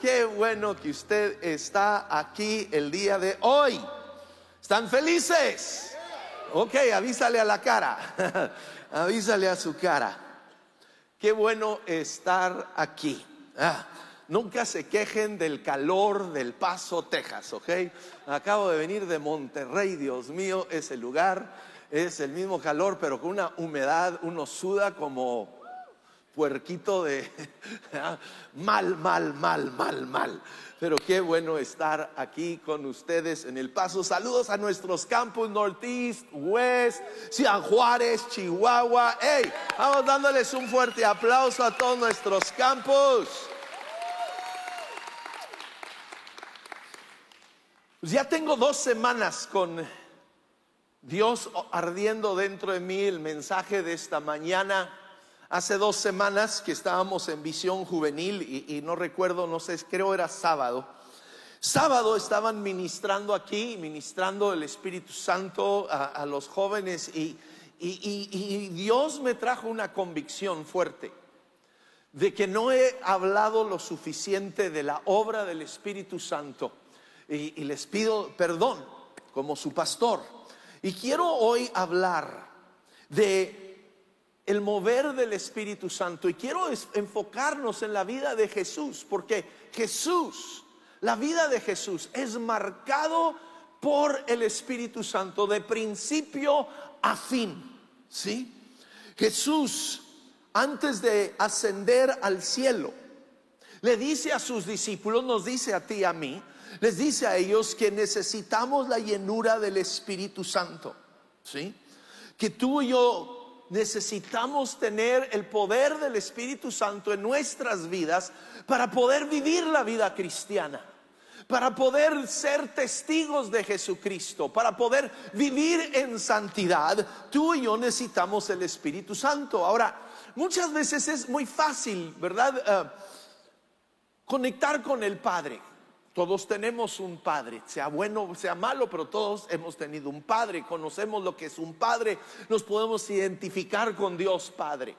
qué bueno que usted está aquí el día de hoy. ¿Están felices? Ok, avísale a la cara. avísale a su cara. Qué bueno estar aquí. Ah, nunca se quejen del calor del Paso, Texas, ¿ok? Acabo de venir de Monterrey, Dios mío, ese lugar es el mismo calor, pero con una humedad, uno suda como puerquito de mal, mal, mal, mal, mal. Pero qué bueno estar aquí con ustedes en El Paso. Saludos a nuestros campos Northeast, West, Ciudad Juárez, Chihuahua. ¡Hey! Vamos dándoles un fuerte aplauso a todos nuestros campos. Pues ya tengo dos semanas con Dios ardiendo dentro de mí el mensaje de esta mañana. Hace dos semanas que estábamos en visión juvenil y, no recuerdo, no sé, creo era sábado. Sábado estaban ministrando aquí, ministrando el Espíritu Santo a, los jóvenes y, y Dios me trajo una convicción fuerte de que no he hablado lo suficiente de la obra del Espíritu Santo y, les pido perdón como su pastor. Y quiero hoy hablar de el mover del Espíritu Santo. Y quiero enfocarnos en la vida de Jesús, porque Jesús, la vida de Jesús es marcado por el Espíritu Santo de principio a fin. ¿Sí? Jesús, antes de ascender al cielo, le dice a sus discípulos, nos dice a ti y a mí, les dice a ellos que necesitamos la llenura del Espíritu Santo. ¿Sí? Que tú y yo necesitamos tener el poder del Espíritu Santo en nuestras vidas para poder vivir la vida cristiana, para poder ser testigos de Jesucristo, para poder vivir en santidad. Tú y yo necesitamos el Espíritu Santo. Ahora, muchas veces es muy fácil, ¿verdad? Eh, conectar con el Padre. Todos tenemos un padre, sea bueno, sea malo, pero todos hemos tenido un padre, conocemos lo que es un padre, nos podemos identificar con Dios Padre.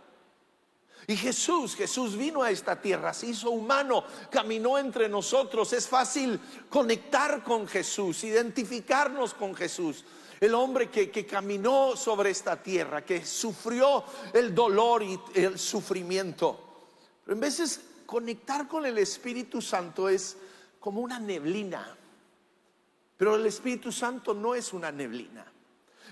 Y Jesús, Jesús vino a esta tierra, se hizo humano, caminó entre nosotros. Es fácil conectar con Jesús, identificarnos con Jesús. El hombre que, que caminó sobre esta tierra, que sufrió el dolor y el sufrimiento. Pero en veces conectar con el Espíritu Santo es como una neblina. Pero el Espíritu Santo no es una neblina.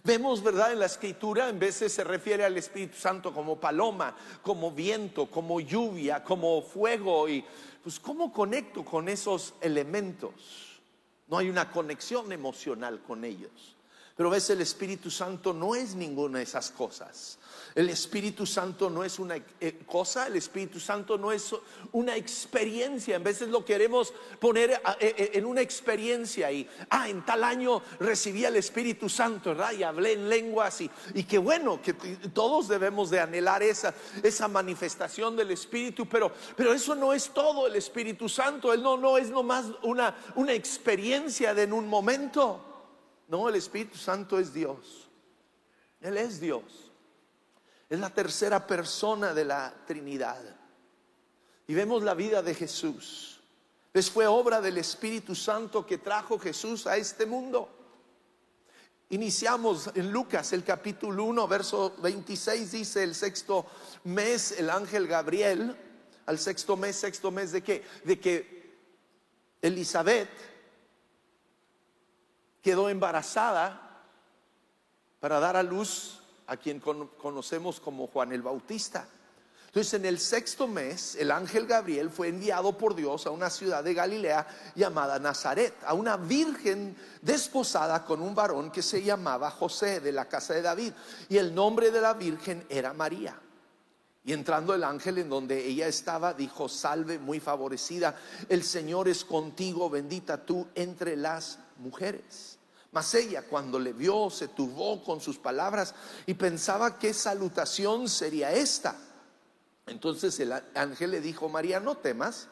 Vemos, ¿verdad? En la escritura en veces se refiere al Espíritu Santo como paloma, como viento, como lluvia, como fuego. Y pues, ¿cómo conecto con esos elementos? No hay una conexión emocional con ellos. Pero ves, el Espíritu Santo no es ninguna de esas cosas. El Espíritu Santo no es una eh, cosa, el Espíritu Santo no es una experiencia. En veces lo queremos poner eh, eh, en una experiencia y, ah, en tal año recibí el Espíritu Santo, ¿verdad? Y hablé en lenguas y, y qué bueno, que todos debemos de anhelar esa, esa manifestación del Espíritu, pero, pero eso no es todo el Espíritu Santo, Él no, no es nomás una, una experiencia de en un momento. No, el Espíritu Santo es Dios. Él es Dios. Es la tercera persona de la Trinidad. Y vemos la vida de Jesús. Pues fue obra del Espíritu Santo que trajo Jesús a este mundo. Iniciamos en Lucas el capítulo 1, verso 26, dice el sexto mes, el ángel Gabriel, al sexto mes, sexto mes de qué? De que Elizabeth quedó embarazada para dar a luz a quien conocemos como Juan el Bautista. Entonces, en el sexto mes, el ángel Gabriel fue enviado por Dios a una ciudad de Galilea llamada Nazaret, a una virgen desposada con un varón que se llamaba José de la casa de David, y el nombre de la virgen era María. Y entrando el ángel en donde ella estaba, dijo, salve muy favorecida, el Señor es contigo, bendita tú entre las mujeres. Mas ella cuando le vio se turbó con sus palabras y pensaba qué salutación sería esta. Entonces el ángel le dijo, María, no temas,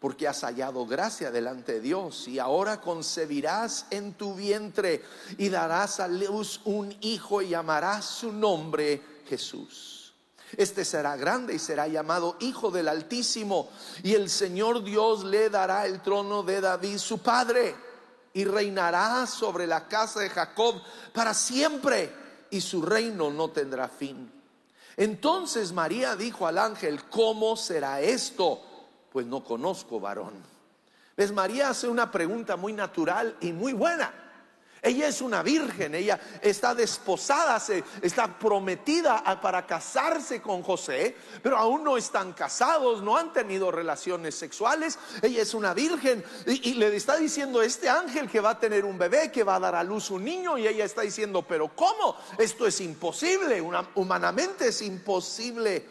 porque has hallado gracia delante de Dios y ahora concebirás en tu vientre y darás a luz un hijo y llamarás su nombre Jesús. Este será grande y será llamado Hijo del Altísimo, y el Señor Dios le dará el trono de David, su padre, y reinará sobre la casa de Jacob para siempre, y su reino no tendrá fin. Entonces María dijo al ángel, ¿cómo será esto? Pues no conozco varón. ¿Ves? María hace una pregunta muy natural y muy buena. Ella es una virgen, ella está desposada, está prometida para casarse con José, pero aún no están casados, no han tenido relaciones sexuales. Ella es una virgen y, le está diciendo este ángel que va a tener un bebé, que va a dar a luz un niño, y ella está diciendo, pero ¿cómo? Esto es imposible, humanamente es imposible.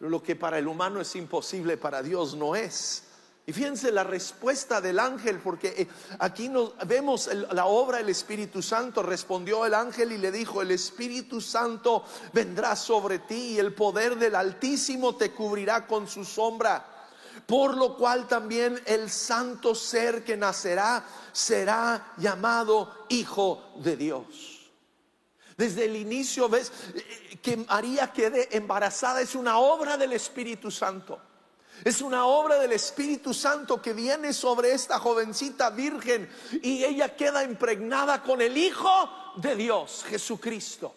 Lo que para el humano es imposible, para Dios no es. Y fíjense la respuesta del ángel, porque eh, aquí nos, vemos la obra del Espíritu Santo. Respondió el ángel y le dijo, el Espíritu Santo vendrá sobre ti y el poder del Altísimo te cubrirá con su sombra. Por lo cual también el santo ser que nacerá será llamado Hijo de Dios. Desde el inicio ves eh, que María quede embarazada, es una obra del Espíritu Santo. Es una obra del Espíritu Santo que viene sobre esta jovencita virgen y ella queda impregnada con el Hijo de Dios, Jesucristo.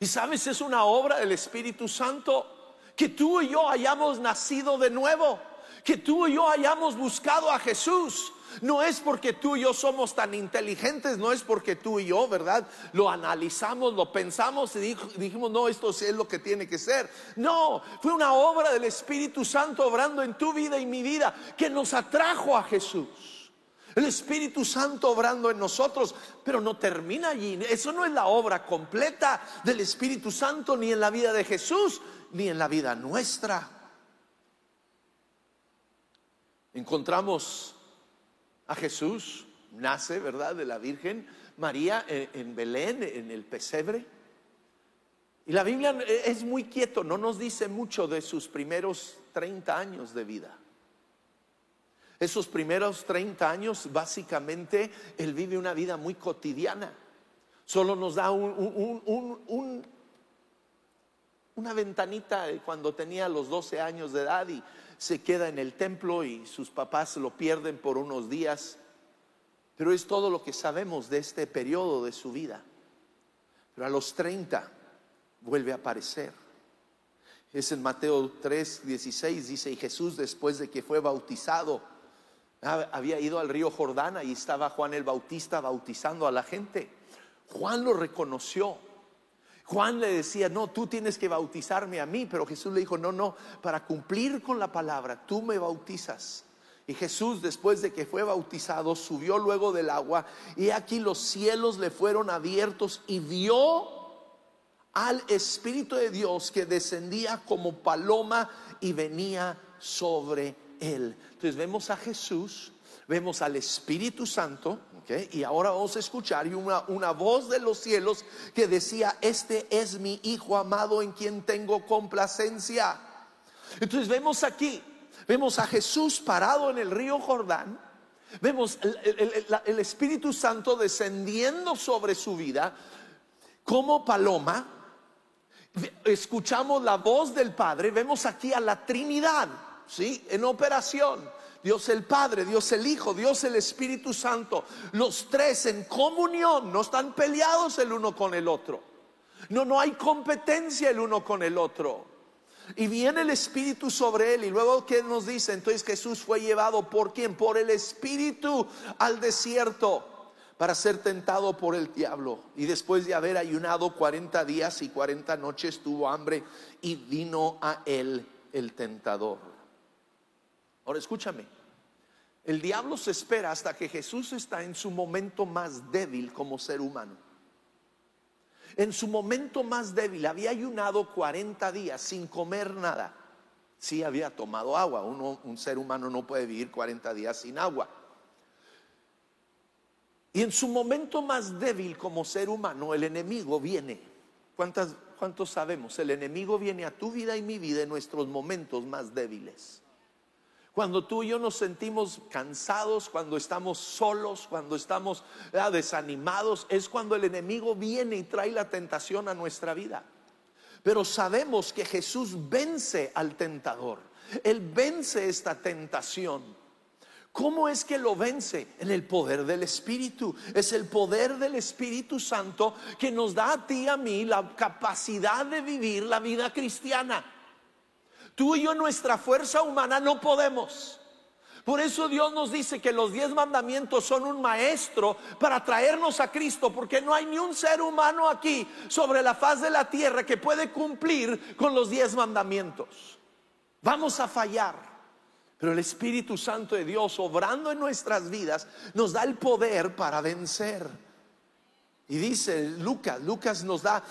Y sabes, es una obra del Espíritu Santo que tú y yo hayamos nacido de nuevo, que tú y yo hayamos buscado a Jesús, no es porque tú y yo somos tan inteligentes, no es porque tú y yo, ¿verdad? Lo analizamos, lo pensamos y dijimos, no, esto es lo que tiene que ser. No, fue una obra del Espíritu Santo obrando en tu vida y mi vida que nos atrajo a Jesús. El Espíritu Santo obrando en nosotros, pero no termina allí. Eso no es la obra completa del Espíritu Santo ni en la vida de Jesús, ni en la vida nuestra. Encontramos a Jesús, nace, ¿verdad?, de la Virgen María en Belén, en el pesebre. Y la Biblia es muy quieto, no nos dice mucho de sus primeros 30 años de vida. Esos primeros 30 años, básicamente, él vive una vida muy cotidiana. Solo nos da un, una ventanita cuando tenía los 12 años de edad y se queda en el templo y sus papás lo pierden por unos días. Pero es todo lo que sabemos de este periodo de su vida. Pero a los 30 vuelve a aparecer. Es en Mateo 3, 16, dice, y Jesús después de que fue bautizado, había ido al río Jordán y estaba Juan el Bautista bautizando a la gente. Juan lo reconoció Juan le decía, no, tú tienes que bautizarme a mí, pero Jesús le dijo, no, no, para cumplir con la palabra, tú me bautizas. Y Jesús, después de que fue bautizado, subió luego del agua y aquí los cielos le fueron abiertos y vio al Espíritu de Dios que descendía como paloma y venía sobre él. Entonces vemos a Jesús, vemos al Espíritu Santo, y ahora vamos a escuchar una, voz de los cielos que decía, este es mi Hijo amado en quien tengo complacencia. Entonces vemos aquí, vemos a Jesús parado en el río Jordán, vemos el, Espíritu Santo descendiendo sobre su vida como paloma, escuchamos la voz del Padre, vemos aquí a la Trinidad, ¿sí? En operación. Dios el Padre, Dios el Hijo, Dios el Espíritu Santo, los tres en comunión, no están peleados el uno con el otro. No, no hay competencia el uno con el otro. Y viene el Espíritu sobre él. Y luego, ¿qué nos dice? Entonces Jesús fue llevado por quién? Por el Espíritu al desierto para ser tentado por el diablo. Y después de haber ayunado 40 días y 40 noches, tuvo hambre y vino a él el tentador. Ahora escúchame, el diablo se espera hasta que Jesús está en su momento más débil como ser humano. En su momento más débil había ayunado 40 días sin comer nada. Sí había tomado agua. un ser humano no puede vivir 40 días sin agua. Y en su momento más débil como ser humano, el enemigo viene. ¿Cuántas, ¿Cuántos sabemos? El enemigo viene a tu vida y mi vida en nuestros momentos más débiles. Cuando tú y yo nos sentimos cansados, cuando estamos solos, cuando estamos desanimados, es cuando el enemigo viene y trae la tentación a nuestra vida. Pero sabemos que Jesús vence al tentador. Él vence esta tentación. ¿Cómo es que lo vence? En el poder del Espíritu. Es el poder del Espíritu Santo que nos da a ti y a mí la capacidad de vivir la vida cristiana. Tú y yo, nuestra fuerza humana, no podemos. Por eso Dios nos dice que los diez mandamientos son un maestro para traernos a Cristo, porque no hay ni un ser humano aquí sobre la faz de la tierra que puede cumplir con los diez mandamientos. Vamos a fallar. Pero el Espíritu Santo de Dios, obrando en nuestras vidas, nos da el poder para vencer. Y dice Lucas, Lucas nos da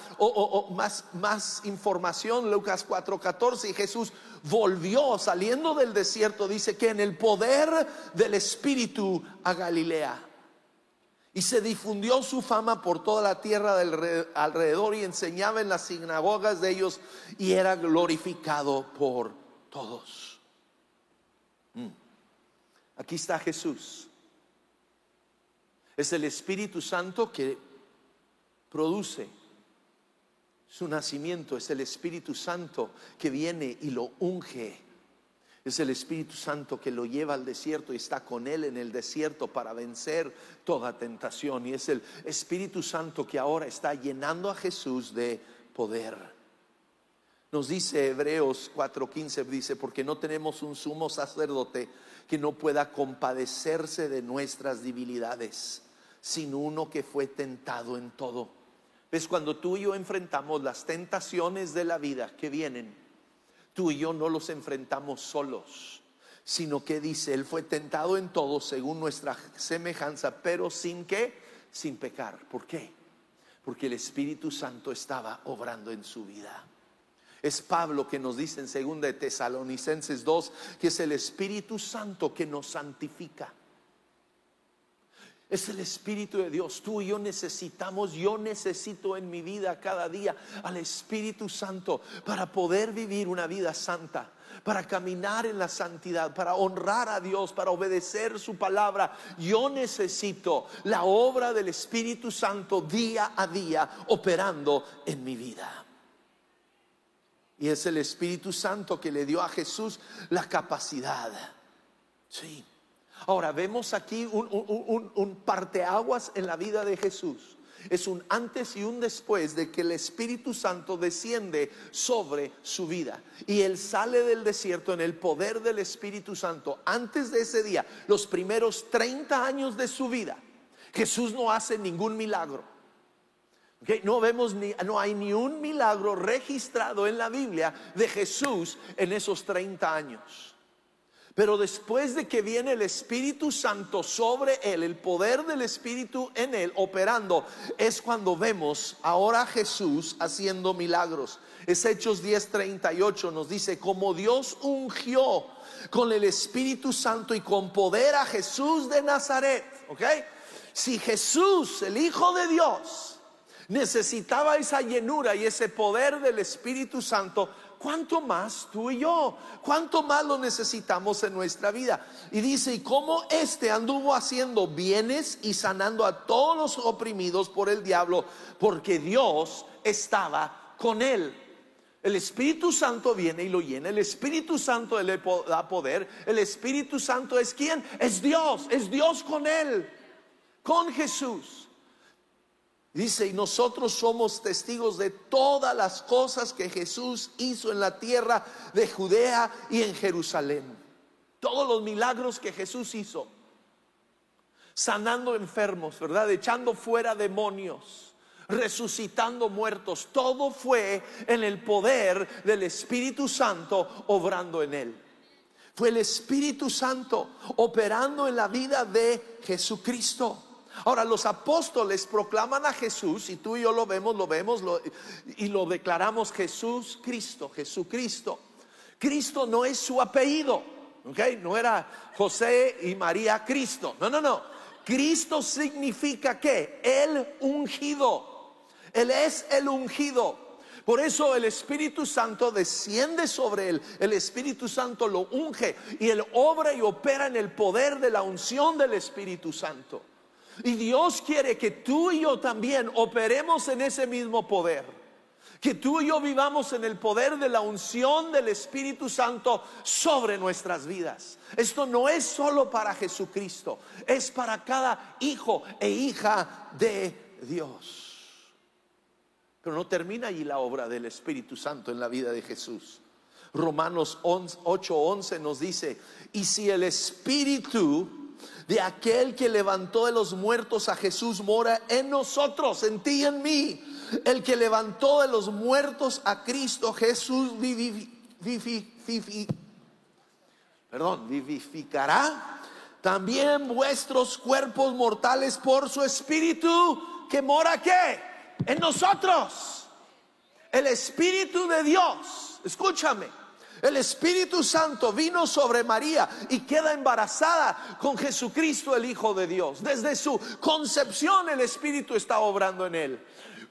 más, más información, Lucas 4:14, y Jesús volvió saliendo del desierto, dice que en el poder del Espíritu a Galilea. Y se difundió su fama por toda la tierra del alrededor y enseñaba en las sinagogas de ellos y era glorificado por todos. Mm. Aquí está Jesús. Es el Espíritu Santo que produce su nacimiento. Es el Espíritu Santo que viene y lo unge. Es el Espíritu Santo que lo lleva al desierto y está con él en el desierto para vencer toda tentación. Y es el Espíritu Santo que ahora está llenando a Jesús de poder. Nos dice Hebreos 4:15, dice, porque no tenemos un sumo sacerdote que no pueda compadecerse de nuestras debilidades, sino uno que fue tentado en todo. ¿Ves? Cuando tú y yo enfrentamos las tentaciones de la vida que vienen, tú y yo no los enfrentamos solos, sino que dice, Él fue tentado en todo según nuestra semejanza, pero sin qué, sin pecar. ¿Por qué? Porque el Espíritu Santo estaba obrando en su vida. Es Pablo que nos dice en 2 de Tesalonicenses 2 que es el Espíritu Santo que nos santifica. Es el Espíritu de Dios. Tú y yo necesitamos, yo necesito en mi vida cada día al Espíritu Santo para poder vivir una vida santa, para caminar en la santidad, para honrar a Dios, para obedecer su palabra. Yo necesito la obra del Espíritu Santo día a día operando en mi vida. Y es el Espíritu Santo que le dio a Jesús la capacidad. Sí. Ahora vemos aquí un, parteaguas en la vida de Jesús. Es un antes y un después de que el Espíritu Santo desciende sobre su vida. Y él sale del desierto en el poder del Espíritu Santo. Antes de ese día, los primeros 30 años de su vida, Jesús no hace ningún milagro. No vemos ni, no hay ni un milagro registrado en la Biblia de Jesús en esos 30 años. Pero después de que viene el Espíritu Santo sobre él, el poder del Espíritu en él operando, es cuando vemos ahora a Jesús haciendo milagros. Es Hechos 10:38 nos dice, como Dios ungió con el Espíritu Santo y con poder a Jesús de Nazaret, ¿ok? Si Jesús, el Hijo de Dios, necesitaba esa llenura y ese poder del Espíritu Santo, ¿cuánto más tú y yo? ¿Cuánto más lo necesitamos en nuestra vida? Y dice, ¿y cómo este anduvo haciendo bienes y sanando a todos los oprimidos por el diablo? Porque Dios estaba con él. El Espíritu Santo viene y lo llena. El Espíritu Santo le da poder. El Espíritu Santo es quien? Es Dios. Es Dios con él. Con Jesús. Dice, y nosotros somos testigos de todas las cosas que Jesús hizo en la tierra de Judea y en Jerusalén. Todos los milagros que Jesús hizo. Sanando enfermos, ¿verdad? Echando fuera demonios, resucitando muertos. Todo fue en el poder del Espíritu Santo obrando en él. Fue el Espíritu Santo operando en la vida de Jesucristo. Ahora los apóstoles proclaman a Jesús y tú y yo lo vemos, lo vemos y lo declaramos Jesús Cristo, Jesucristo. Cristo no es su apellido, ¿ok? No era José y María Cristo, no, no, no. Cristo significa que el ungido, Él es el ungido. Por eso el Espíritu Santo desciende sobre él, el Espíritu Santo lo unge y él obra y opera en el poder de la unción del Espíritu Santo. Y Dios quiere que tú y yo también operemos en ese mismo poder. Que tú y yo vivamos en el poder de la unción del Espíritu Santo sobre nuestras vidas. Esto no es solo para Jesucristo, es para cada hijo e hija de Dios. Pero no termina allí la obra del Espíritu Santo en la vida de Jesús. Romanos 8:11 nos dice, y si el Espíritu de aquel que levantó de los muertos a Jesús mora en nosotros, en ti y en mí, el que levantó de los muertos a Cristo Jesús perdón, vivificará también vuestros cuerpos mortales por su Espíritu que mora qué? En nosotros. El Espíritu de Dios, escúchame, el Espíritu Santo vino sobre María y queda embarazada con Jesucristo el Hijo de Dios. Desde su concepción el Espíritu está obrando en él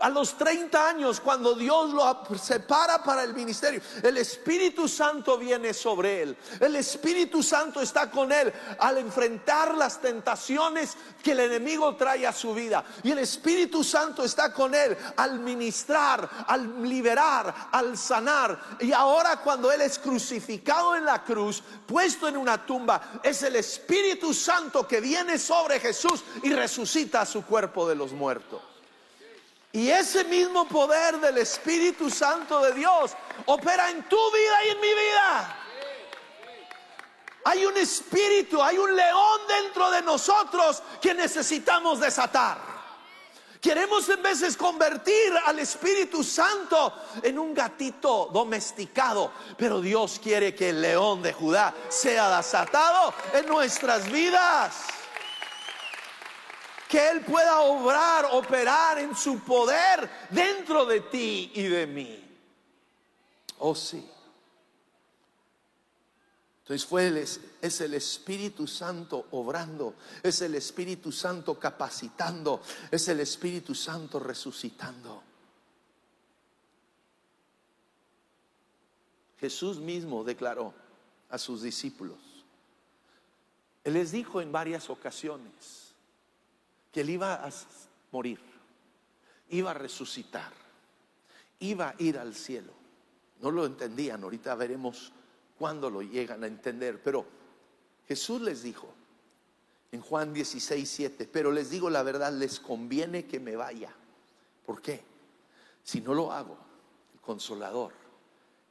a los 30 años, cuando Dios lo separa para el ministerio, el Espíritu Santo viene sobre él. El Espíritu Santo está con él al enfrentar las tentaciones que el enemigo trae a su vida. Y el Espíritu Santo está con él al ministrar, al liberar, al sanar. Y ahora cuando él es crucificado en la cruz, puesto en una tumba, es el Espíritu Santo que viene sobre Jesús y resucita su cuerpo de los muertos. Y ese mismo poder del Espíritu Santo de Dios opera en tu vida y en mi vida. Hay un espíritu, hay un león dentro de nosotros que necesitamos desatar. Queremos en veces convertir al Espíritu Santo en un gatito domesticado, pero Dios quiere que el león de Judá sea desatado en nuestras vidas que Él pueda obrar, operar en su poder dentro de ti y de mí. Oh sí. Entonces fue el, es el Espíritu Santo obrando, es el Espíritu Santo capacitando, es el Espíritu Santo resucitando. Jesús mismo declaró a sus discípulos, Él les dijo en varias ocasiones, que él iba a morir, iba a resucitar, iba a ir al cielo. No lo entendían, ahorita veremos cuándo lo llegan a entender, pero Jesús les dijo en Juan 16, 7, pero les digo la verdad, les conviene que me vaya. ¿Por qué? Si no lo hago, el consolador,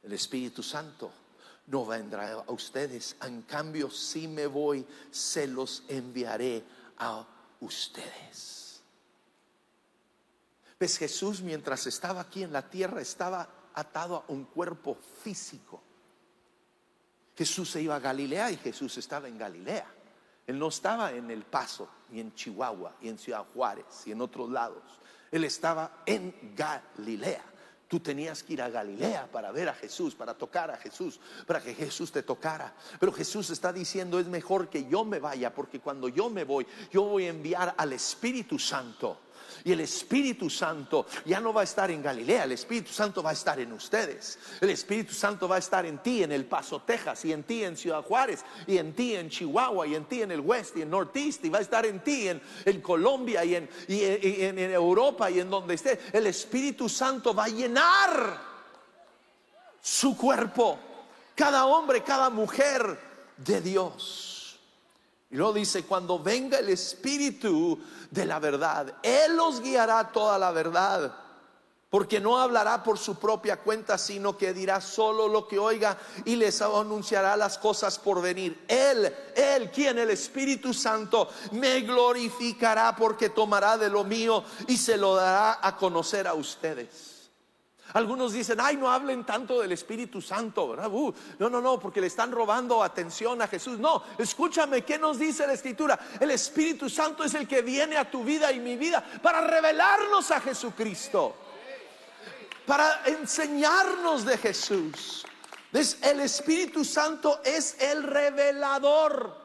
el Espíritu Santo, no vendrá a ustedes. En cambio, si me voy, se los enviaré a ustedes. Pues Jesús mientras estaba aquí en la tierra estaba atado a un cuerpo físico. Jesús se iba a Galilea y Jesús estaba en Galilea. Él no estaba en El Paso, ni en Chihuahua, y en Ciudad Juárez, y en otros lados. Él estaba en Galilea. Tú tenías que ir a Galilea para ver a Jesús, para tocar a Jesús, para que Jesús te tocara. Pero Jesús está diciendo, es mejor que yo me vaya, porque cuando yo me voy, yo voy a enviar al Espíritu Santo y el Espíritu Santo ya no va a estar en Galilea, el Espíritu Santo va a estar en ustedes. El Espíritu Santo va a estar en ti en El Paso, Texas, y en ti en Ciudad Juárez, y en ti en Chihuahua, y en ti en el West, y en Northeast, y va a estar en ti en, Colombia, y, en, en Europa, y en donde esté. El Espíritu Santo va a llenar su cuerpo, cada hombre, cada mujer de Dios. Y luego dice, cuando venga el Espíritu de la verdad, Él los guiará toda la verdad. Porque no hablará por su propia cuenta, sino que dirá solo lo que oiga y les anunciará las cosas por venir. Él, Él, quien el Espíritu Santo, me glorificará porque tomará de lo mío y se lo dará a conocer a ustedes. Algunos dicen, ay, no hablen tanto del Espíritu Santo, ¿verdad? Uh, no, no, no, porque le están robando atención a Jesús. No, escúchame, ¿qué nos dice la Escritura? El Espíritu Santo es el que viene a tu vida y mi vida para revelarnos a Jesucristo, para enseñarnos de Jesús. el Espíritu Santo es el revelador.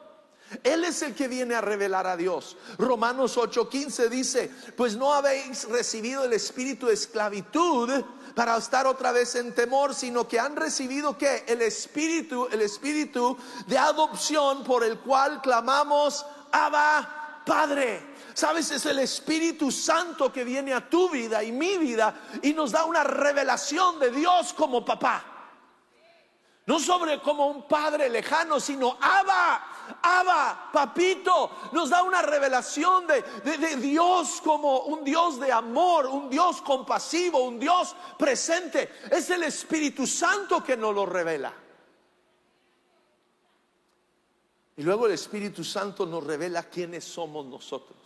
Él es el que viene a revelar a Dios. Romanos 8:15 dice, pues no habéis recibido el espíritu de esclavitud para estar otra vez en temor, sino que han recibido que el espíritu, el espíritu de adopción por el cual clamamos, Abba Padre. Sabes, es el Espíritu Santo que viene a tu vida y mi vida y nos da una revelación de Dios como papá. No sobre como un padre lejano, sino Abba, Abba, papito. Nos da una revelación de, de, Dios como un Dios de amor, un Dios compasivo, un Dios presente. Es el Espíritu Santo que nos lo revela. Y luego el Espíritu Santo nos revela quiénes somos nosotros.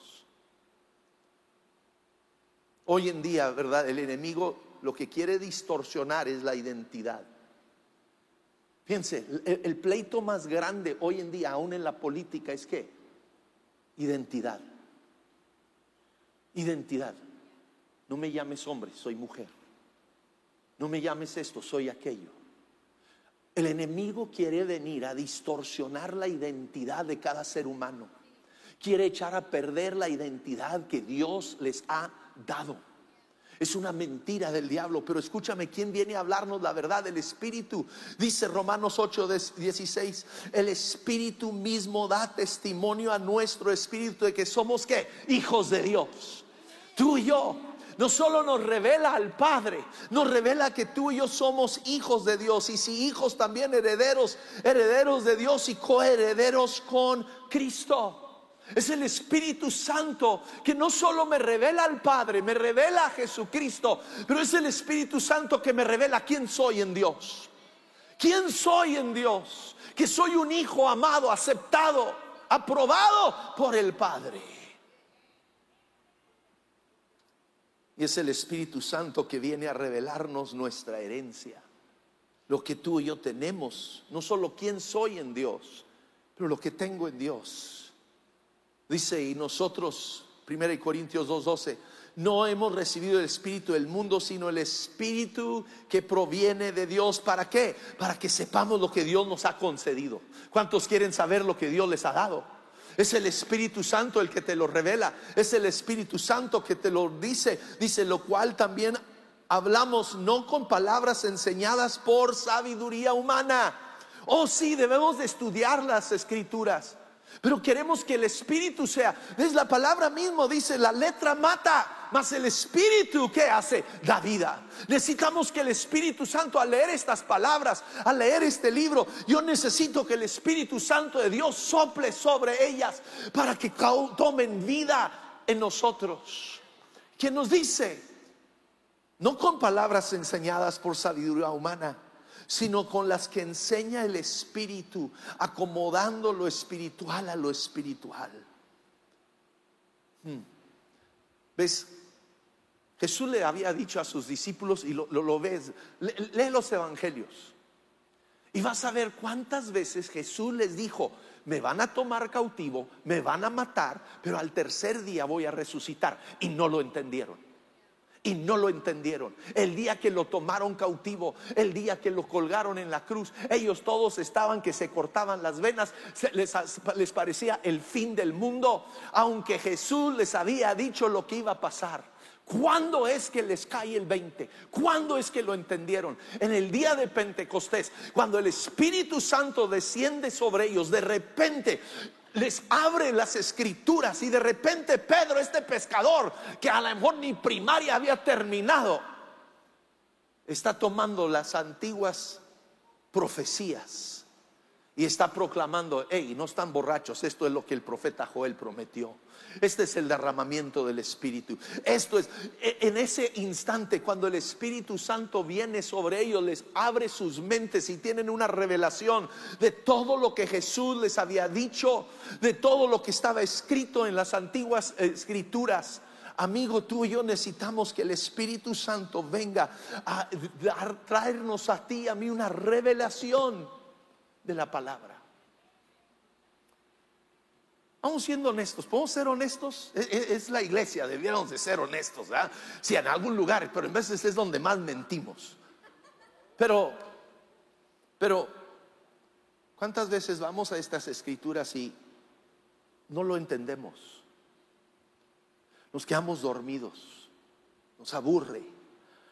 Hoy en día, ¿verdad? El enemigo lo que quiere distorsionar es la identidad. Fíjense, el, pleito más grande hoy en día, aún en la política, es que identidad. Identidad. No me llames hombre, soy mujer. No me llames esto, soy aquello. El enemigo quiere venir a distorsionar la identidad de cada ser humano. Quiere echar a perder la identidad que Dios les ha dado. Es una mentira del diablo, pero escúchame, ¿quién viene a hablarnos la verdad? El Espíritu. Dice Romanos 8, 16, el Espíritu mismo da testimonio a nuestro Espíritu de que somos qué? Hijos de Dios. Tú y yo no solo nos revela al Padre, nos revela que tú y yo somos hijos de Dios y si hijos también herederos, herederos de Dios y coherederos con Cristo. Es el Espíritu Santo que no solo me revela al Padre, me revela a Jesucristo, pero es el Espíritu Santo que me revela quién soy en Dios. ¿Quién soy en Dios? Que soy un hijo amado, aceptado, aprobado por el Padre. Y es el Espíritu Santo que viene a revelarnos nuestra herencia. Lo que tú y yo tenemos, no solo quién soy en Dios, pero lo que tengo en Dios. Dice, y nosotros, 1 Corintios 2:12, no hemos recibido el Espíritu del mundo, sino el Espíritu que proviene de Dios. ¿Para qué? Para que sepamos lo que Dios nos ha concedido. ¿Cuántos quieren saber lo que Dios les ha dado? Es el Espíritu Santo el que te lo revela. Es el Espíritu Santo que te lo dice. Dice, lo cual también hablamos no con palabras enseñadas por sabiduría humana. Oh sí, debemos de estudiar las escrituras. Pero queremos que el Espíritu sea. Es la palabra mismo, dice, la letra mata, mas el Espíritu que hace da vida. Necesitamos que el Espíritu Santo, al leer estas palabras, al leer este libro, yo necesito que el Espíritu Santo de Dios sople sobre ellas para que tomen vida en nosotros. Que nos dice, no con palabras enseñadas por sabiduría humana sino con las que enseña el Espíritu, acomodando lo espiritual a lo espiritual. Hmm. ¿Ves? Jesús le había dicho a sus discípulos, y lo, ves, lee los evangelios, y vas a ver cuántas veces Jesús les dijo, me van a tomar cautivo, me van a matar, pero al tercer día voy a resucitar. Y no lo entendieron. Y no lo entendieron. El día que lo tomaron cautivo, el día que lo colgaron en la cruz, ellos todos estaban que se cortaban las venas, les, les, parecía el fin del mundo, aunque Jesús les había dicho lo que iba a pasar. ¿Cuándo es que les cae el 20? ¿Cuándo es que lo entendieron? En el día de Pentecostés, cuando el Espíritu Santo desciende sobre ellos, de repente les abre las escrituras y de repente Pedro, este pescador, que a lo mejor ni primaria había terminado, está tomando las antiguas profecías y está proclamando, hey, no están borrachos, esto es lo que el profeta Joel prometió. Este es el derramamiento del Espíritu. Esto es, e, en ese instante, cuando el Espíritu Santo viene sobre ellos, les abre sus mentes y tienen una revelación de todo lo que Jesús les había dicho, de todo lo que estaba escrito en las antiguas escrituras. Amigo, tú y yo necesitamos que el Espíritu Santo venga a traernos a ti, a mí, una revelación de la palabra. Vamos siendo honestos, ¿podemos ser honestos? E, e, es, la iglesia, debiéramos de ser honestos, ¿verdad? Si en algún lugar, pero en veces es donde más mentimos. Pero, pero, ¿cuántas veces vamos a estas escrituras y no lo entendemos? Nos quedamos dormidos, nos aburre,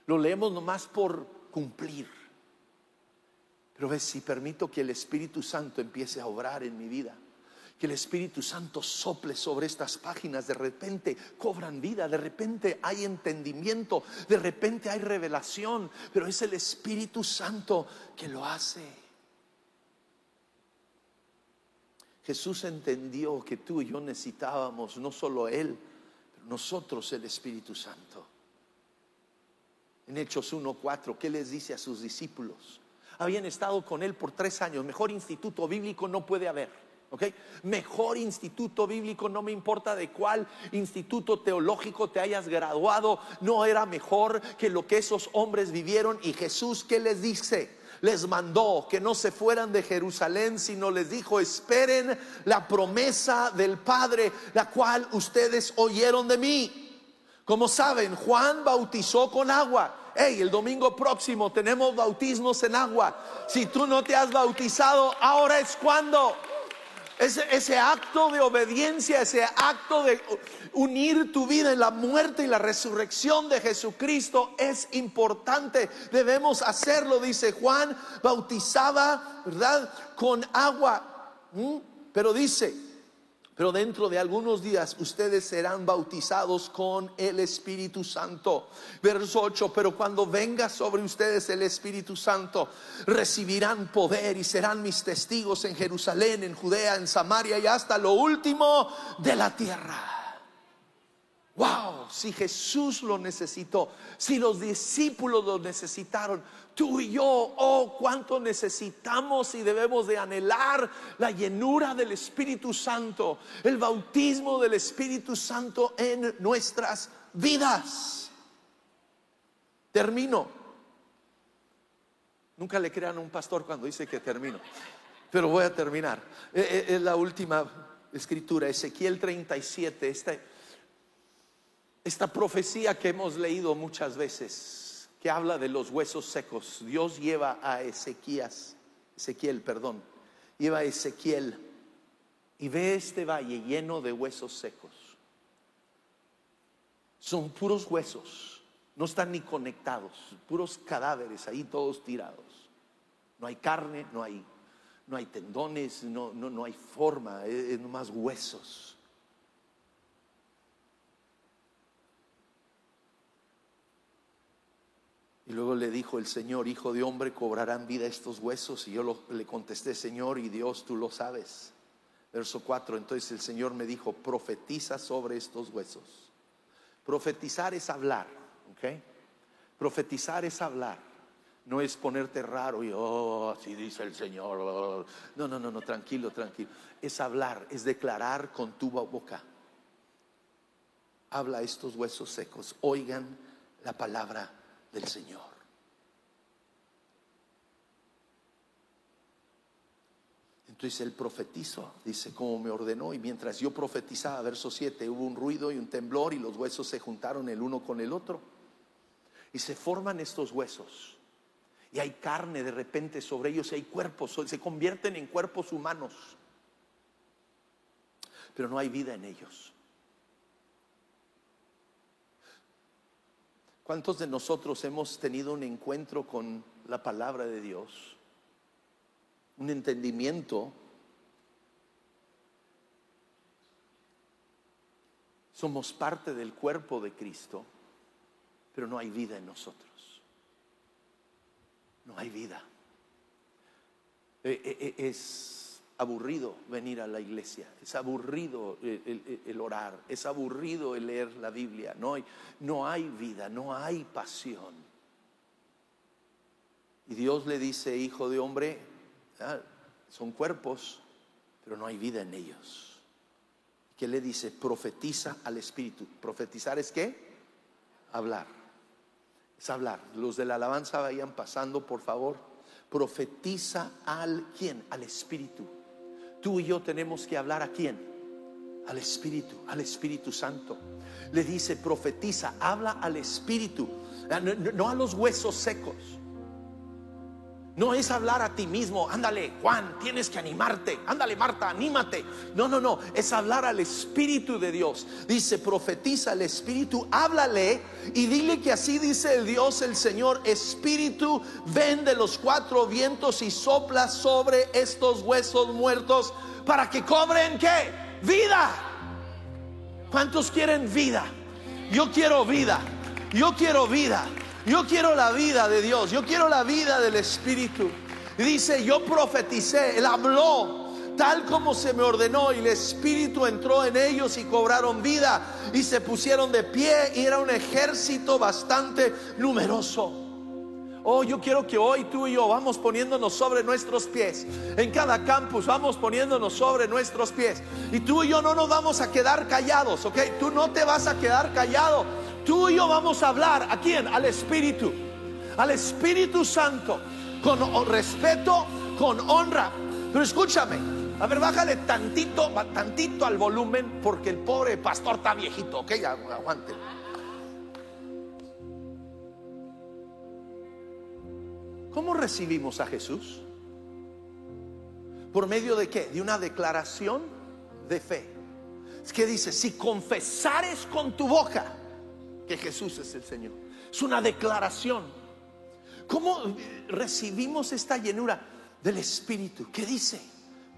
lo leemos nomás por cumplir. Pero ves, si permito que el Espíritu Santo empiece a obrar en mi vida, que el Espíritu Santo sople sobre estas páginas, de repente cobran vida, de repente hay entendimiento, de repente hay revelación, pero es el Espíritu Santo que lo hace. Jesús entendió que tú y yo necesitábamos no solo Él, nosotros el Espíritu Santo. En Hechos 1.4, ¿qué les dice a sus discípulos? Habían estado con Él por tres años, mejor instituto bíblico no puede haber. Mejor instituto bíblico, no me importa de cuál instituto teológico te hayas graduado, no era mejor que lo que esos hombres vivieron. Y Jesús, ¿qué les dice? Les mandó que no se fueran de Jerusalén, sino les dijo, esperen la promesa del Padre, la cual ustedes oyeron de mí. Como saben, Juan bautizó con agua. Hey, el domingo próximo tenemos bautismos en agua. Si tú no te has bautizado, ahora es cuando. Ese, acto de obediencia, ese acto de unir tu vida en la muerte y la resurrección de Jesucristo es importante. Debemos hacerlo, dice Juan, bautizaba, ¿verdad? Con agua. Pero dice, pero dentro de algunos días ustedes serán bautizados con el Espíritu Santo. Verso 8, pero cuando venga sobre ustedes el Espíritu Santo, recibirán poder y serán mis testigos en Jerusalén, en Judea, en Samaria y hasta lo último de la tierra. Wow, si Jesús lo necesitó, si los discípulos lo necesitaron, tú y yo, oh, cuánto necesitamos y debemos de anhelar la llenura del Espíritu Santo, el bautismo del Espíritu Santo en nuestras vidas. Termino. Nunca le crean a un pastor cuando dice que termino, pero voy a terminar. Eh, eh, es la última escritura, Ezequiel 37, este esta profecía que hemos leído muchas veces, que habla de los huesos secos, Dios lleva a Ezequías, Ezequiel, perdón, lleva a Ezequiel y ve este valle lleno de huesos secos. Son puros huesos, no están ni conectados, puros cadáveres ahí todos tirados. No hay carne, no hay, no hay tendones, no, no, no hay forma, es, es nomás huesos. Y luego le dijo el Señor, hijo de hombre, cobrarán vida estos huesos. Y yo le contesté, Señor, y Dios, tú lo sabes. Verso 4, entonces el Señor me dijo, profetiza sobre estos huesos. Profetizar es hablar, ¿ok? Profetizar es hablar. No es ponerte raro y, oh, así dice el Señor. No, no, no, no, tranquilo, tranquilo. Es hablar, es declarar con tu boca. Habla estos huesos secos, oigan la palabra del Señor. Entonces él profetizó, dice, como me ordenó, y mientras yo profetizaba, verso 7, hubo un ruido y un temblor y los huesos se juntaron el uno con el otro. Y se forman estos huesos. Y hay carne de repente sobre ellos, y hay cuerpos, se convierten en cuerpos humanos. Pero no hay vida en ellos. ¿Cuántos de nosotros hemos tenido un encuentro con la palabra de Dios? Un entendimiento. Somos parte del cuerpo de Cristo, pero no hay vida en nosotros. No hay vida. Eh, eh, eh, es aburrido venir a la iglesia, es aburrido el, orar, es aburrido el leer la Biblia, no hay, no hay vida, no hay pasión. Y Dios le dice, hijo de hombre, ah, son cuerpos, pero no hay vida en ellos. ¿Qué le dice? Profetiza al Espíritu. ¿Profetizar es qué? Hablar. Es hablar. Los de la alabanza vayan pasando, por favor. Profetiza al quién? Al Espíritu Tú y yo tenemos que hablar a quién? Al Espíritu, al Espíritu Santo. Le dice, profetiza, habla al Espíritu, no, a los huesos secos. No es hablar a ti mismo, ándale Juan, tienes que animarte, ándale Marta, anímate. No, no, no, es hablar al Espíritu de Dios. Dice, profetiza al Espíritu, háblale y dile que así dice el Dios, el Señor, Espíritu, ven de los cuatro vientos y sopla sobre estos huesos muertos para que cobren qué? Vida. ¿Cuántos quieren vida? Yo quiero vida. Yo quiero vida. Yo quiero la vida de Dios, yo quiero la vida del Espíritu. Y dice, yo profeticé, Él habló tal como se me ordenó y el Espíritu entró en ellos y cobraron vida y se pusieron de pie y era un ejército bastante numeroso. Oh, yo quiero que hoy tú y yo vamos poniéndonos sobre nuestros pies. En cada campus vamos poniéndonos sobre nuestros pies. Y tú y yo no nos vamos a quedar callados, ¿ok? Tú no te vas a quedar callado Tú y yo vamos a hablar a quién? Al Espíritu. Al Espíritu Santo. Con respeto, con honra. Pero escúchame. A ver, bájale tantito, tantito al volumen porque el pobre pastor está viejito, ok, aguante. ¿Cómo recibimos a Jesús? ¿Por medio de qué? De una declaración de fe. Es que dice, si confesares con tu boca que Jesús es el Señor. Es una declaración. ¿Cómo recibimos esta llenura del Espíritu? ¿Qué dice?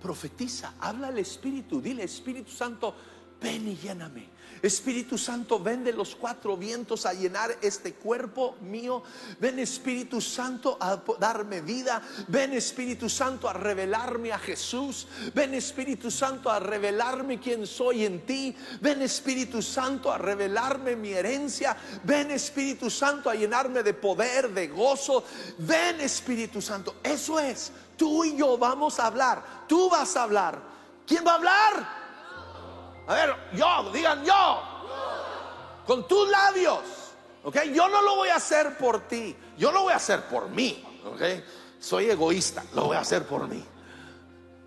Profetiza, habla al Espíritu, dile Espíritu Santo, ven y lléname. Espíritu Santo, ven de los cuatro vientos a llenar este cuerpo mío. Ven Espíritu Santo a darme vida. Ven Espíritu Santo a revelarme a Jesús. Ven Espíritu Santo a revelarme quién soy en ti. Ven Espíritu Santo a revelarme mi herencia. Ven Espíritu Santo a llenarme de poder, de gozo. Ven Espíritu Santo. Eso es. Tú y yo vamos a hablar. Tú vas a hablar. ¿Quién va a hablar? A ver, yo, digan yo. Con tus labios. ¿Ok? Yo no lo voy a hacer por ti. Yo lo voy a hacer por mí. ¿Ok? Soy egoísta. Lo voy a hacer por mí.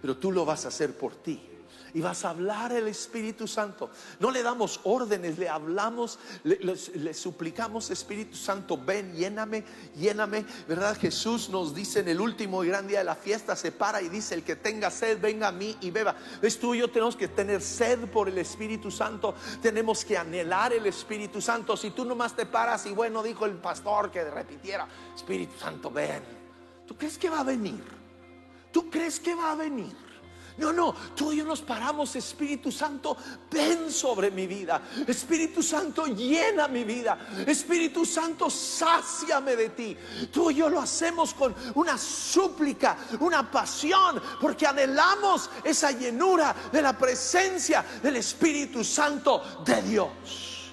Pero tú lo vas a hacer por ti y vas a hablar el Espíritu Santo. No le damos órdenes, le hablamos, le, suplicamos, Espíritu Santo, ven, lléname, lléname. ¿Verdad? Jesús nos dice en el último y gran día de la fiesta, se para y dice, el que tenga sed, venga a mí y beba. ¿Ves tú y yo tenemos que tener sed por el Espíritu Santo? Tenemos que anhelar el Espíritu Santo. Si tú nomás te paras y bueno, dijo el pastor que repitiera, Espíritu Santo, ven. ¿Tú crees que va a venir? ¿Tú crees que va a venir? No, no, tú y yo nos paramos, Espíritu Santo, ven sobre mi vida. Espíritu Santo, llena mi vida. Espíritu Santo, sáciame de ti. Tú y yo lo hacemos con una súplica, una pasión, porque anhelamos esa llenura de la presencia del Espíritu Santo de Dios.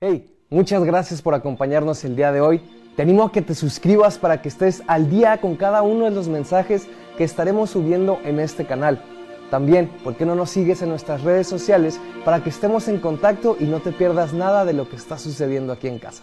Hey, muchas gracias por acompañarnos el día de hoy. Te animo a que te suscribas para que estés al día con cada uno de los mensajes que estaremos subiendo en este canal. También, ¿por qué no nos sigues en nuestras redes sociales para que estemos en contacto y no te pierdas nada de lo que está sucediendo aquí en casa?